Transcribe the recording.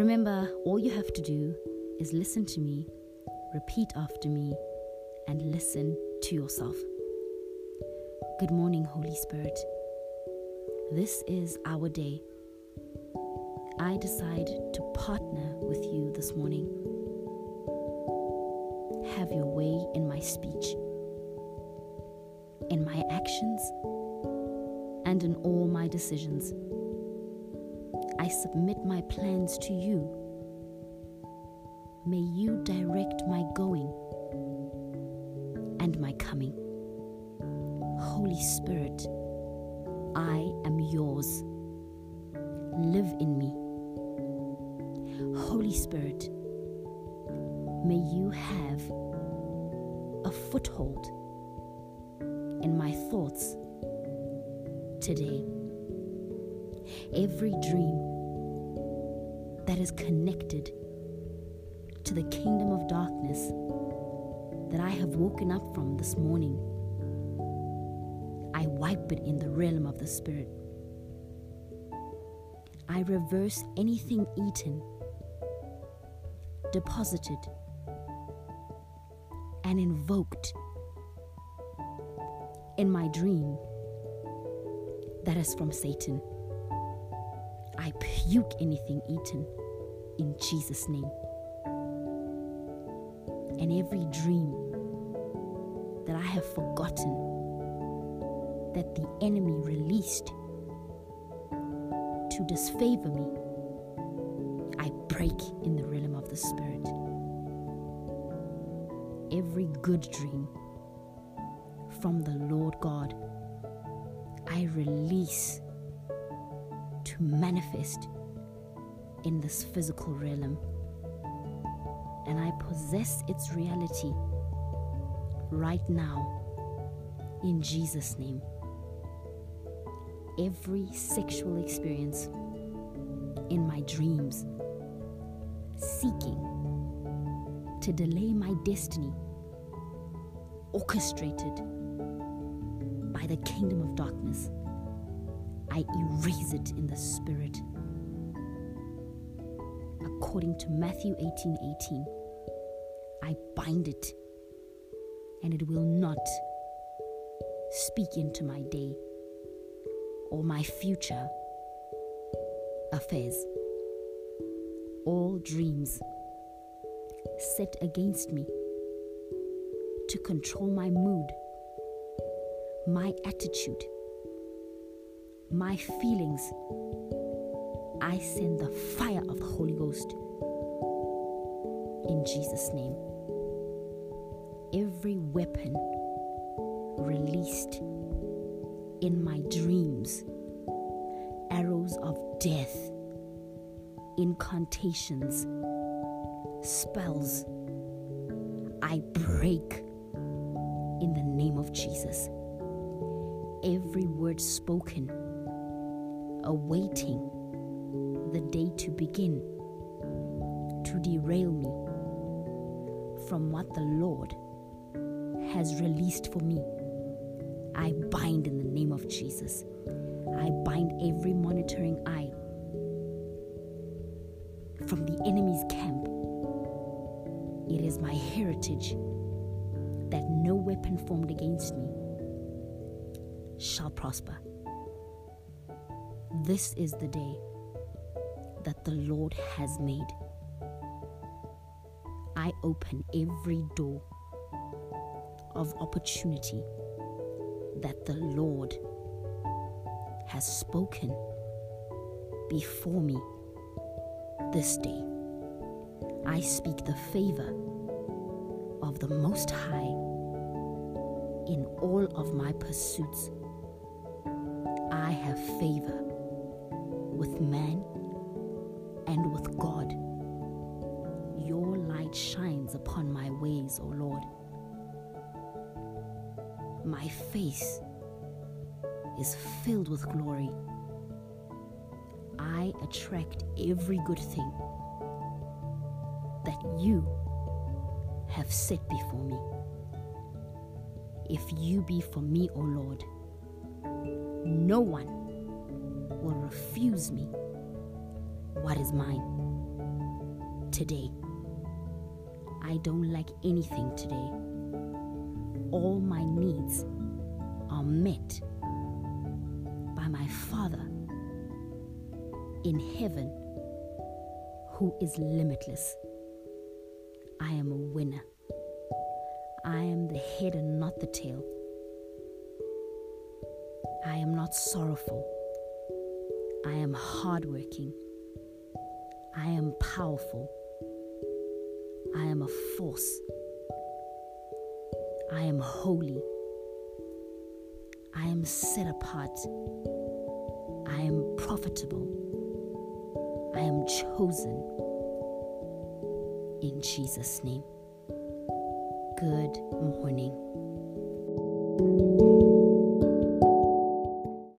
Remember, all you have to do is listen to me, repeat after me, and listen to yourself. Good morning, Holy Spirit. This is our day. I decide to partner with you this morning. Have your way in my speech, in my actions, and in all my decisions. I submit my plans to you. May you direct my going and my coming. Holy Spirit, I am yours. Live in me. Holy Spirit, may you have a foothold in my thoughts today. Every dream that is connected to the kingdom of darkness that I have woken up from this morning, I wipe it in the realm of the Spirit. I reverse anything eaten, deposited, and invoked in my dream that is from Satan. I puke anything eaten in Jesus' name. And every dream that I have forgotten that the enemy released to disfavor me, I break in the realm of the Spirit. Every good dream from the Lord God, I release manifest in this physical realm. And I possess its reality right now in Jesus' name. Every sexual experience in my dreams, seeking to delay my destiny, orchestrated by the kingdom of darkness. I erase it in the spirit. According to Matthew 18 18, I bind it and it will not speak into my day or my future affairs. All dreams set against me to control my mood, my attitude, my feelings, I send the fire of the Holy Ghost in Jesus' name. Every weapon released in my dreams, arrows of death, incantations, spells, I break in the name of Jesus. Every word spoken, awaiting the day to begin to derail me from what the Lord has released for me. I bind in the name of Jesus. I bind every monitoring eye from the enemy's camp. It is my heritage that no weapon formed against me shall prosper. This is the day that the Lord has made. I open every door of opportunity that the Lord has spoken before me this day. I speak the favor of the Most High in all of my pursuits. I have favor man and with God. Your light shines upon my ways, O Lord. My face is filled with glory. I attract every good thing that you have set before me. If you be for me, O Lord, no one will refuse me what is mine. today. I don't lack anything today. All my needs are met by my Father in heaven who is limitless. I am a winner. I am the head and not the tail. I am not sorrowful. I am hardworking. I am powerful. I am a force. I am holy. I am set apart. I am profitable. I am chosen. In Jesus' name. Good morning.